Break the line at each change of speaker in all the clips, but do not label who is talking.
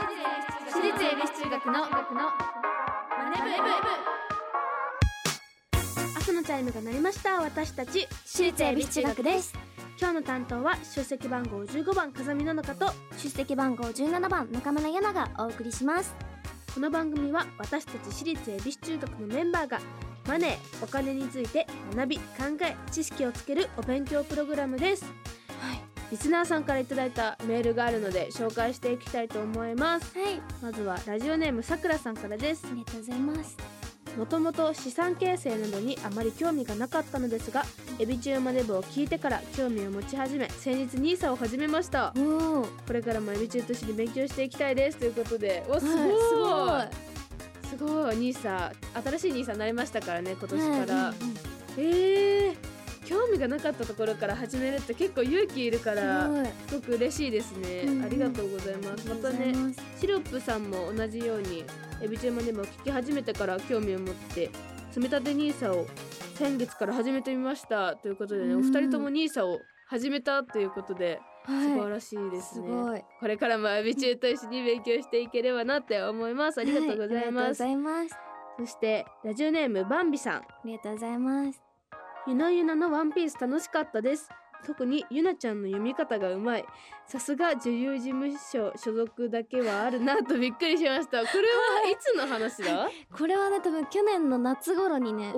私立恵比寿中学のマネ
朝のチャイムが鳴りました。私たち
私立恵比寿中学です。
今日の担当は出席番号15番風見ののかと。
出席番号17番中村やながお送りします。
この番組は私たち私立恵比寿中学のメンバーがマネーお金について学び考え知識をつけるお勉強プログラムです。
はい
リスナーさんからいただいたメールがあるので紹介していきたいと思います。
はい。
まずはラジオネームさくらさんからです。
ありがとうございます
もともと資産形成などにあまり興味がなかったのですがエビチューマネブを聞いてから興味を持ち始め先日 NISA を始めました。
おお
これからもエビチューとして勉強していきたいですということで。おすごい、すごい。NISA 新しい NISA になりましたからね今年から、えー、興味がなかったところから始めるって結構勇気いるから
すご
く嬉しいですね、
うんうん。
ありがとうございます。またねシロップさんも同じようにエビチューマネブを聞き始めてから興味を持って積み立て NISA を先月から始めてみましたということでね、
うん
お二人とも NISA を始めたということで素晴
は
らしいですね、
すごい。
これからもエビチューと一緒に勉強していければなって思います。ありがとうございます、
ざいます。
そしてラジオネームバンビさん。
ありがとうございます
ゆなゆなのワンピース楽しかったです。特にゆなちゃんの読み方がうまい。さすが女優事務所所属だけはあるなとびっくりしました。これはいつの話だ？
これはね多分去年の夏頃にね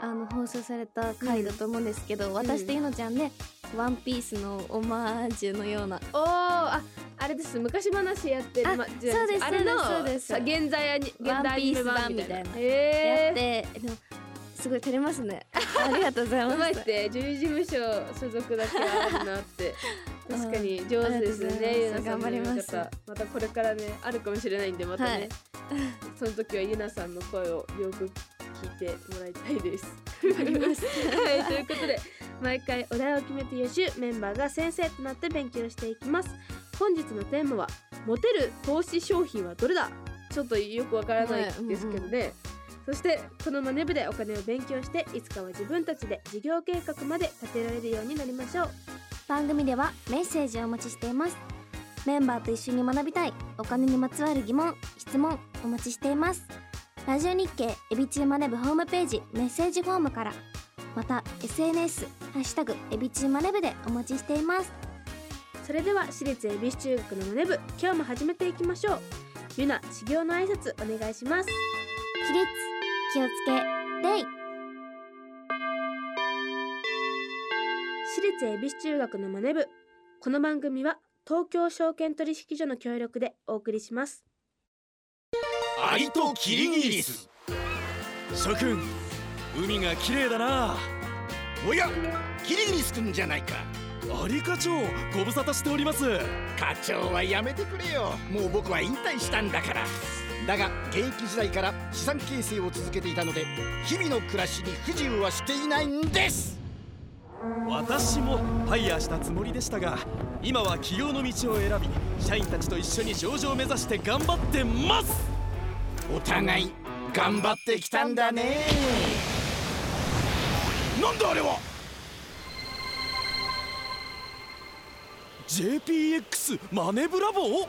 あの放送された回だと思うんですけど、私とゆのちゃんでワンピースのオマージュのような。
おおああれです。昔話やってる。
あそうです
あれの現在アニ現代アニメ版みたいな。
ワンピース版みたいな。や
へ
ってでもすごい照れま すね。ありがとうございます。
って女優事務所所属だけはあるなって。確かに。上手ですねゆなさんの方またこれからねあるかもしれないんでまたね、
はい。
その時はゆなさんの声をよく聞いてもらいたいです。はい、ということで毎回お題を決めて予習メンバーが先生となって勉強していきます。本日のテーマはモテる投資商品はどれだ？ちょっとよくわからないですけどね、そしてこのマネ部でお金を勉強していつかは自分たちで事業計画まで立てられるようになりましょう。
番組ではメッセージをお待ちしています。メンバーと一緒に学びたいお金にまつわる疑問質問お待ちしています。ラジオ日経エビチューマネブホームページメッセージフォームからまた SNS「ハッシュタグエビチューマネブ」でお待ちしています。
それでは私立恵比寿中学のマネ部今日も始めていきましょう。ゆな修行の挨拶お願いします。
起立気をつけ礼
私立恵比寿中学のマネ部。この番組は東京証券取引所の協力でお送りします。
アリとキリギリス。諸君海が綺麗だな。
おやキリギリス君じゃないか。
アリ課長ご無沙汰しております。
課長はやめてくれよ。もう僕は引退したんだからだが現役時代から資産形成を続けていたので日々の暮らしに不自由はしていないんです。
私もファイヤーしたつもりでしたが今は起業の道を選び社員たちと一緒に上場を目指して頑張ってます。
お互い頑張ってきたんだね。なんだあれは
？JPX マネブラボ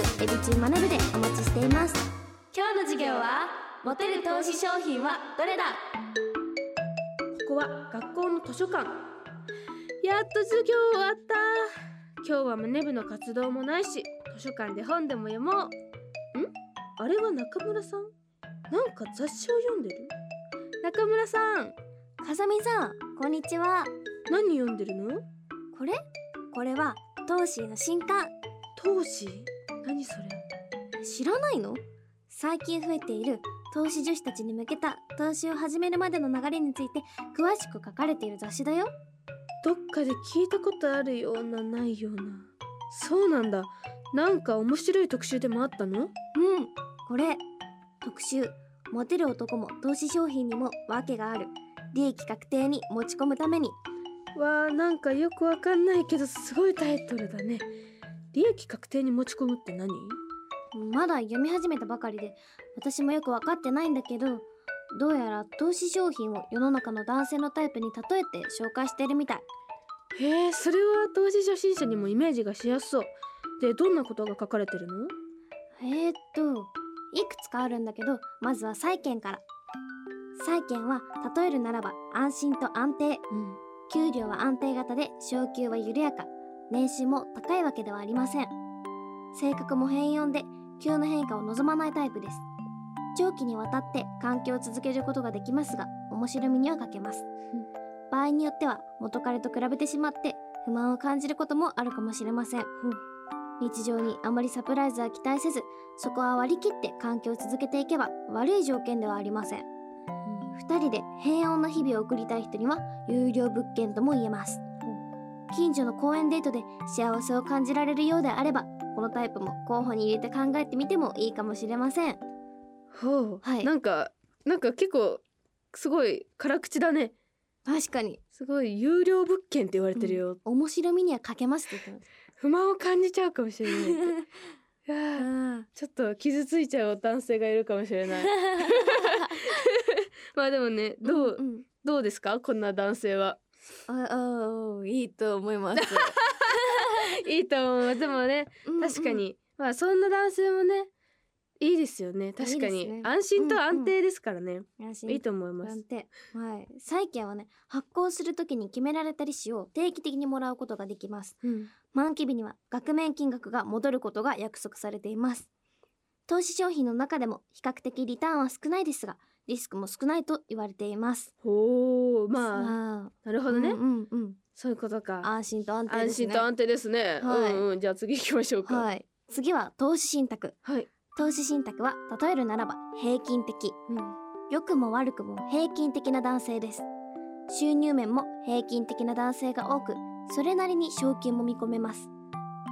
エビチューマネブ」でお待ちしています。
今日の授業はモテる投資商品はどれだ？
ここは学校の図書館。やっと授業終わった。今日はマネ部の活動もないし図書館で本でも読もう。ん？あれは中村さん？なんか雑誌を読んでる？中村さん
風見さんこんにちは。
何読んでるの？
これ？これはトーシーの新刊。
投資？何それ？
知らないの？最近増えている投資女子たちに向けた投資を始めるまでの流れについて詳しく書かれている雑誌だよ。
どっかで聞いたことあるようなないような。そうなんだ。なんか面白い特集でもあったの？
うん。これ。特集。モテる男も投資商品にも訳がある。利益確定に持ち込むために。
わーなんかよくわかんないけどすごいタイトルだね利益確定に持ち込むって何？
まだ読み始めたばかりで私もよく分かってないんだけどどうやら投資商品を世の中の男性のタイプに例えて紹介しているみたい。
へえそれは投資初心者にもイメージがしやすそう。でどんなことが書かれてるの？
えー、っといくつかあるんだけどまずは債券から。債券は例えるならば安心と安定。
うん。
給料は安定型で昇給は緩やか年収も高いわけではありません。性格も変容で急な変化を望まないタイプです。長期にわたって環境を続けることができますが面白みには欠けます。場合によっては元彼と比べてしまって不満を感じることもあるかもしれません。日常にあまりサプライズは期待せずそこは割り切って環境を続けていけば悪い条件ではありません。2人で平穏な日々を送りたい人には有料物件とも言えます近所の公園デートで幸せを感じられるようであればこのタイプも候補に入れて考えてみてもいいかもしれません。
ほう、
はい。
なんかなんか結構すごい辛口だね。
確かに。
すごい有料物件って言われてるよ、
面白みには欠けますって言ってます。
不満を感じちゃうかもしれない いやちょっと傷ついちゃう男性がいるかもしれない。まあでもねどう、
んん。
どうですか？こんな男性は
ああいいと思います。
いいと思うでもね確かに、まあそんな男性もねいいですよね。確かに。
ね。
安心と安定ですからね、
安心。
いいと思います。
安定。はい。債券はね発行するときに決められた利子を定期的にもらうことができます。
うん。
満期日には額面金額が戻ることが約束されています。投資商品の中でも比較的リターンは少ないですがリスクも少ないと言われています。
ほうまあ
ま
なるほどね、
うんうんうん。
そういうことか。
安心と安定ですね。
安心と安定ですね、
はい。
うんうん。じゃあ次行きましょうか。
はい。次は投資信託。
はい、
投資信託は例えるならば平均的。
うん。
良くも悪くも平均的な男性です。収入面も平均的な男性が多くそれなりに賞金も見込めます。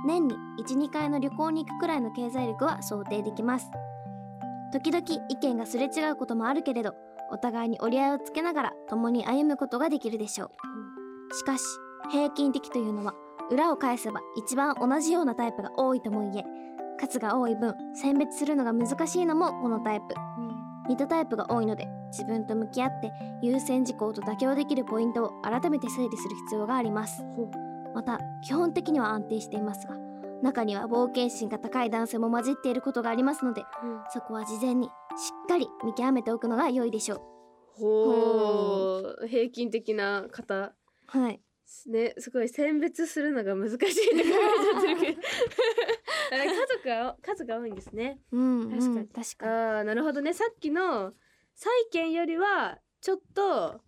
年に12回の旅行に行くくらいの経済力は想定できます時々意見がすれ違うこともあるけれどお互いに折り合いをつけながら共に歩むことができるでしょう。しかし平均的というのは裏を返せば一番同じようなタイプが多いとも言え数が多い分選別するのが難しいのもこのタイプ。似たタイプが多いので自分と向き合って優先事項と妥協できるポイントを改めて整理する必要があります。また基本的には安定していますが中には冒険心が高い男性も混じっていることがありますのでそこは事前にしっかり見極めておくのが良いでしょう。
ほう。平均的な方。
はい。
ねすごい選別するのが難しい 家族が数が多いんですね。
うんうん
確かに。
確かに。
ああなるほどね。さっきの債券よりはちょっと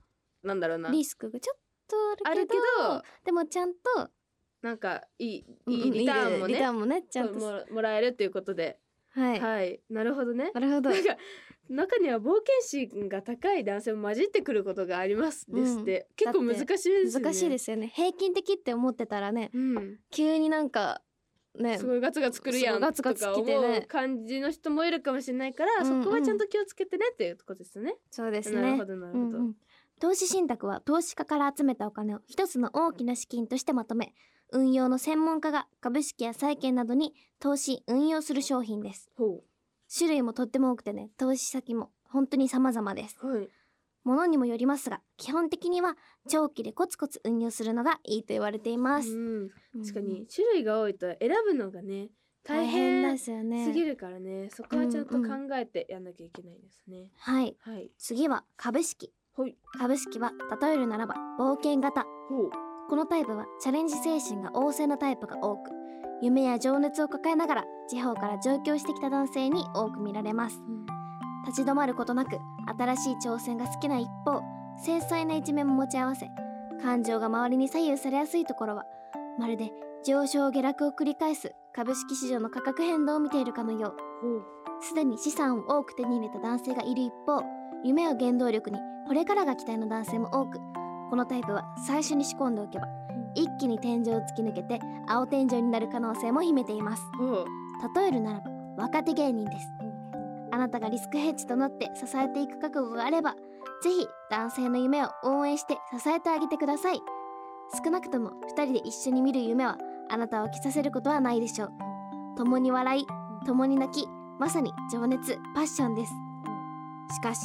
なんだろうな。
リスクがちょっとあ
ある
けどでもちゃんと
なんかいい
うん
いいリターンもね。
リターンもねちゃんと。
ももらえるっていうことで。
はい、
はい。なるほどね。
なるほど。
なんか中には冒険心が高い男性も混じってくることがありますですって、
うん。
結構難しいですよね。
難しいですよね。平均的って思ってたらね
うん。
急になんかね
すごいガツガツくるやんとか思う感じの人もいるかもしれないから、
うんうん。
そこはちゃんと気をつけてねっていうことですね。
そうですね。
なるほどなるほど。
うんうん。投資信託は投資家から集めたお金を一つの大きな資金としてまとめ運用の専門家が株式や債券などに投資運用する商品です。
ほ
種類もとっても多くてね投資先も本当に様々です。
うはい。
ものにもよりますが基本的には長期でコツコツ運用するのがいいと言われています、
うん、確か
うん
に種類が多いと選ぶのがね大変
ですよね。
すぎるからね。そこはちゃんと
うん
考えてやんなきゃいけないですね。
はい。
はい。
次は株式。
ほい。
株式は例えるならば冒険型。このタイプはチャレンジ精神が旺盛なタイプが多く夢や情熱を抱えながら地方から上京してきた男性に多く見られます。立ち止まることなく新しい挑戦が好きな一方繊細な一面も持ち合わせ感情が周りに左右されやすいところはまるで上昇下落を繰り返す株式市場の価格変動を見ているかのよう。すでに資産を多く手に入れた男性がいる一方夢を原動力にこれからが期待の男性も多くこのタイプは最初に仕込んでおけば一気に天井を突き抜けて青天井になる可能性も秘めています。例えるならば若手芸人です。あなたがリスクヘッジとなって支えていく覚悟があればぜひ男性の夢を応援して支えてあげてください。少なくとも2人で一緒に見る夢はあなたを着させることはないでしょう。共に笑い共に泣きまさに情熱パッションです。しかし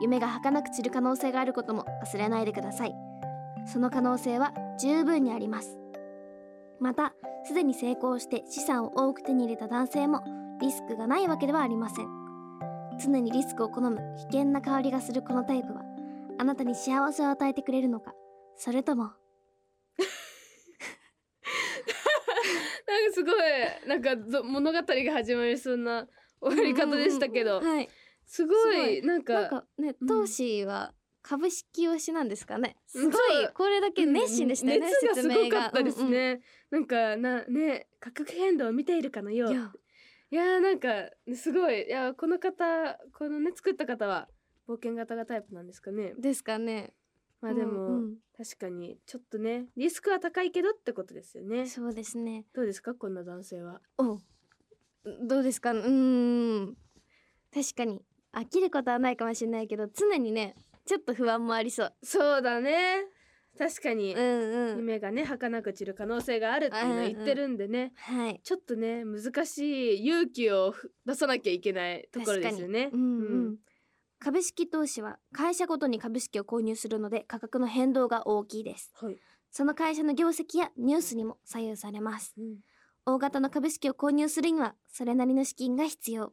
夢が儚く散る可能性があることも忘れないでくださいその可能性は十分にあります。またすでに成功して資産を多く手に入れた男性もリスクがないわけではありません。常にリスクを好む危険な香りがするこのタイプはあなたに幸せを与えてくれるのかそれとも
なんかすごいなんかぞ物語が始まりそうな終わり方でしたけど、
はい。
すごいなんか
ね
うん。
投資は株式推しなんですかね。すごい。これだけ熱心でしたよね、
熱がすごかったですね、なんかなね価格変動を見ているかのよう。
うんうんい
い
や
なんかすごい。いやーこの方このね作った方は冒険型がタイプなんですかね。
ですかね。
まあでも、
うんうん。
確かにちょっとねリスクは高いけどってことですよね。
そうですね。
どうですかこんな男性は？
おどうですか？うーん。確かに飽きることはないかもしれないけど常にねちょっと不安もありそう。
そうだね。確かに、
うんうん。
夢がね儚く散る可能性があるっていうのを言ってるんでね、
はい。
ちょっとね難しい勇気をふ出さなきゃいけないところですよね。
うんうん。株式投資は会社ごとに株式を購入するので価格の変動が大きいです。
はい。
その会社の業績やニュースにも左右されます。
うん。
大型の株式を購入するにはそれなりの資金が必要。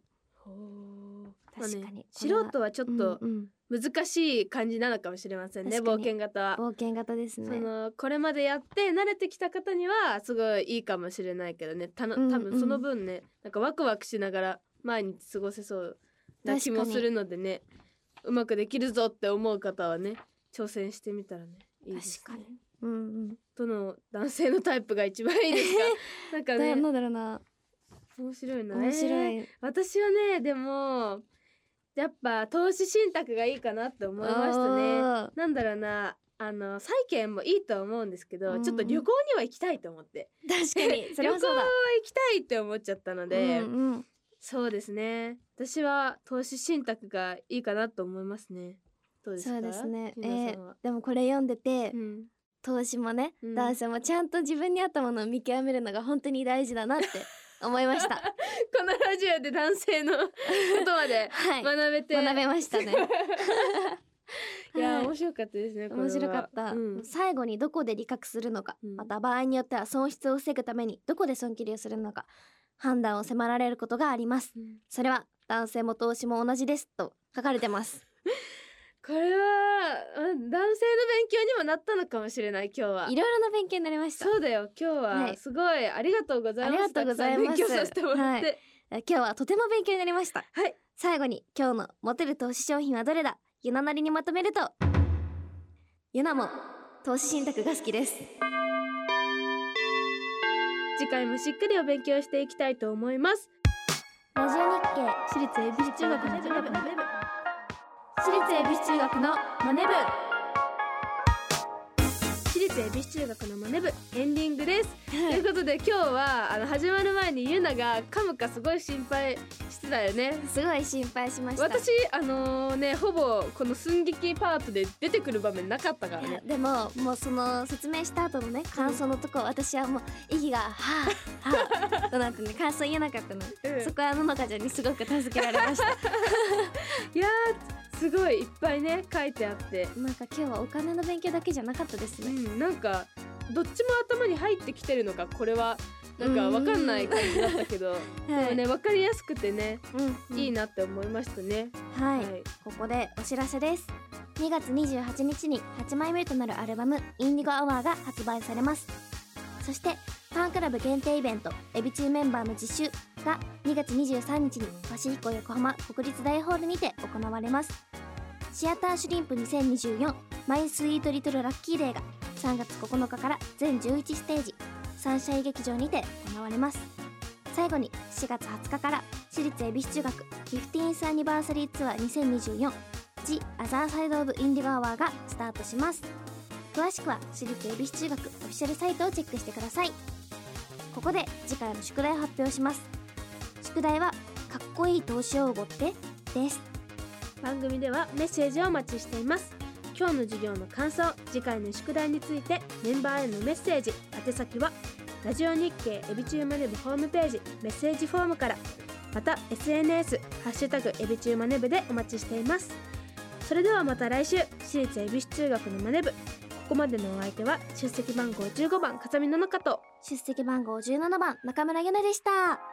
確かに。
まあね素人はちょっと
うん
難しい感じなのかもしれませんね、冒
確かに。
険型は。
冒険型です
そ
ね
のこれまでやって慣れてきた方にはすごいいいかもしれないけどね。たの
うん
多分その分ね、なんかワクワクしながら毎日過ごせそうな気もするのでねうまくできるぞって思う方はね挑戦してみたらねいいですね。
確かに。うんうん。
どの男性のタイプが一番いいですか？なんかね。
だなんだろうな。
面白いな。
面白
えー
い
私はねでもやっぱ投資信託がいいかなって思いましたね。なんだろうなあの債券もいいとは思うんですけど、
うん。
ちょっと旅行には行きたいと思って。
確かに。
旅行は行きたいって思っちゃったので、
うんうん。
そうですね。私は投資信託がいいかなと思いますね。どうですか？
そうですね。えーでもこれ読んでて、
うん。
投資もね、
うん。
男性もちゃんと自分に合ったものを見極めるのが本当に大事だなって思いました。
このラジオで男性のことまで
はい。
学べて、
学べましたね。
いや、
はい。
面白かったですね
面白かった、
うん。
最後にどこで利確するのか、
うん。
また場合によっては損失を防ぐためにどこで損切りをするのか。判断を迫られることがあります。
うん。
それは男性も投資も同じですと書かれてます
これはうん男性の勉強にもなったのかもしれない今日は。い
ろいろな勉強になりました。
そうだよ今日
は
はい。すごいありがとうございます、
ありがとうございます。
勉強させてもらって。
え今日はとても勉強になりました。
はい。
最後に今日のモテる投資商品はどれだ？ユナなりにまとめると。ユナも投資信託が好きです。
次回もしっかりお勉強していきたいと思います。
ラジオ日経
私立恵比寿中学の
私立恵比寿中学のマネ部。
私立恵比寿中学のマネ部エンディングです、ということで今日はあの始まる前にゆなが噛むかすごい心配してたよね。
すごい心配しました。
私あのねほぼこの寸劇パートで出てくる場面なかったから
いや
ね
でももうその説明した後のね感想のとこ私はもう息がはあはあとなってね 感想言えなかったの、
うん。
そこはののかちゃんにすごく助けられました。
いやーすごいいっぱいね書いてあって。
なんか今日はお金の勉強だけじゃなかったですね、
うんなんかどっちも頭に入ってきてるのかこれは。なんかわかんない感じだったけど、でもねわかりやすくてね、
うん、
いいなって思いましたね、
はい、
はい。
ここでお知らせです。2月28日に8枚目となるアルバム「インディゴアワー」が発売されます。そしてファンクラブ限定イベント「エビチューメンバーの実習」が2月23日にパシフィコ横浜国立大ホールにて行われます。シアターシュリンプ2024マイスイートリトルラッキーデーが3月9日から全11ステージサンシャイ劇場にて行われます。最後に4月20日から私立恵比寿中学 15th アニバーサリーツアー2024 The Other Side of Indigo Hour がスタートします。詳しくは私立恵比寿中学オフィシャルサイトをチェックしてください。ここで次回の宿題を発表します。宿題はかっこいい投資用語って？です。
番組ではメッセージをお待ちしています。今日の授業の感想次回の宿題についてメンバーへのメッセージ宛先はラジオ日経エビチューマネブホームページメッセージフォームからまた SNS「ハッシュタグエビチューマネブ」でお待ちしています。それではまた来週私立恵比寿中学のマネ部。ここまでのお相手は出席番号15番風見の中と
出席番号17番中村ゆなでした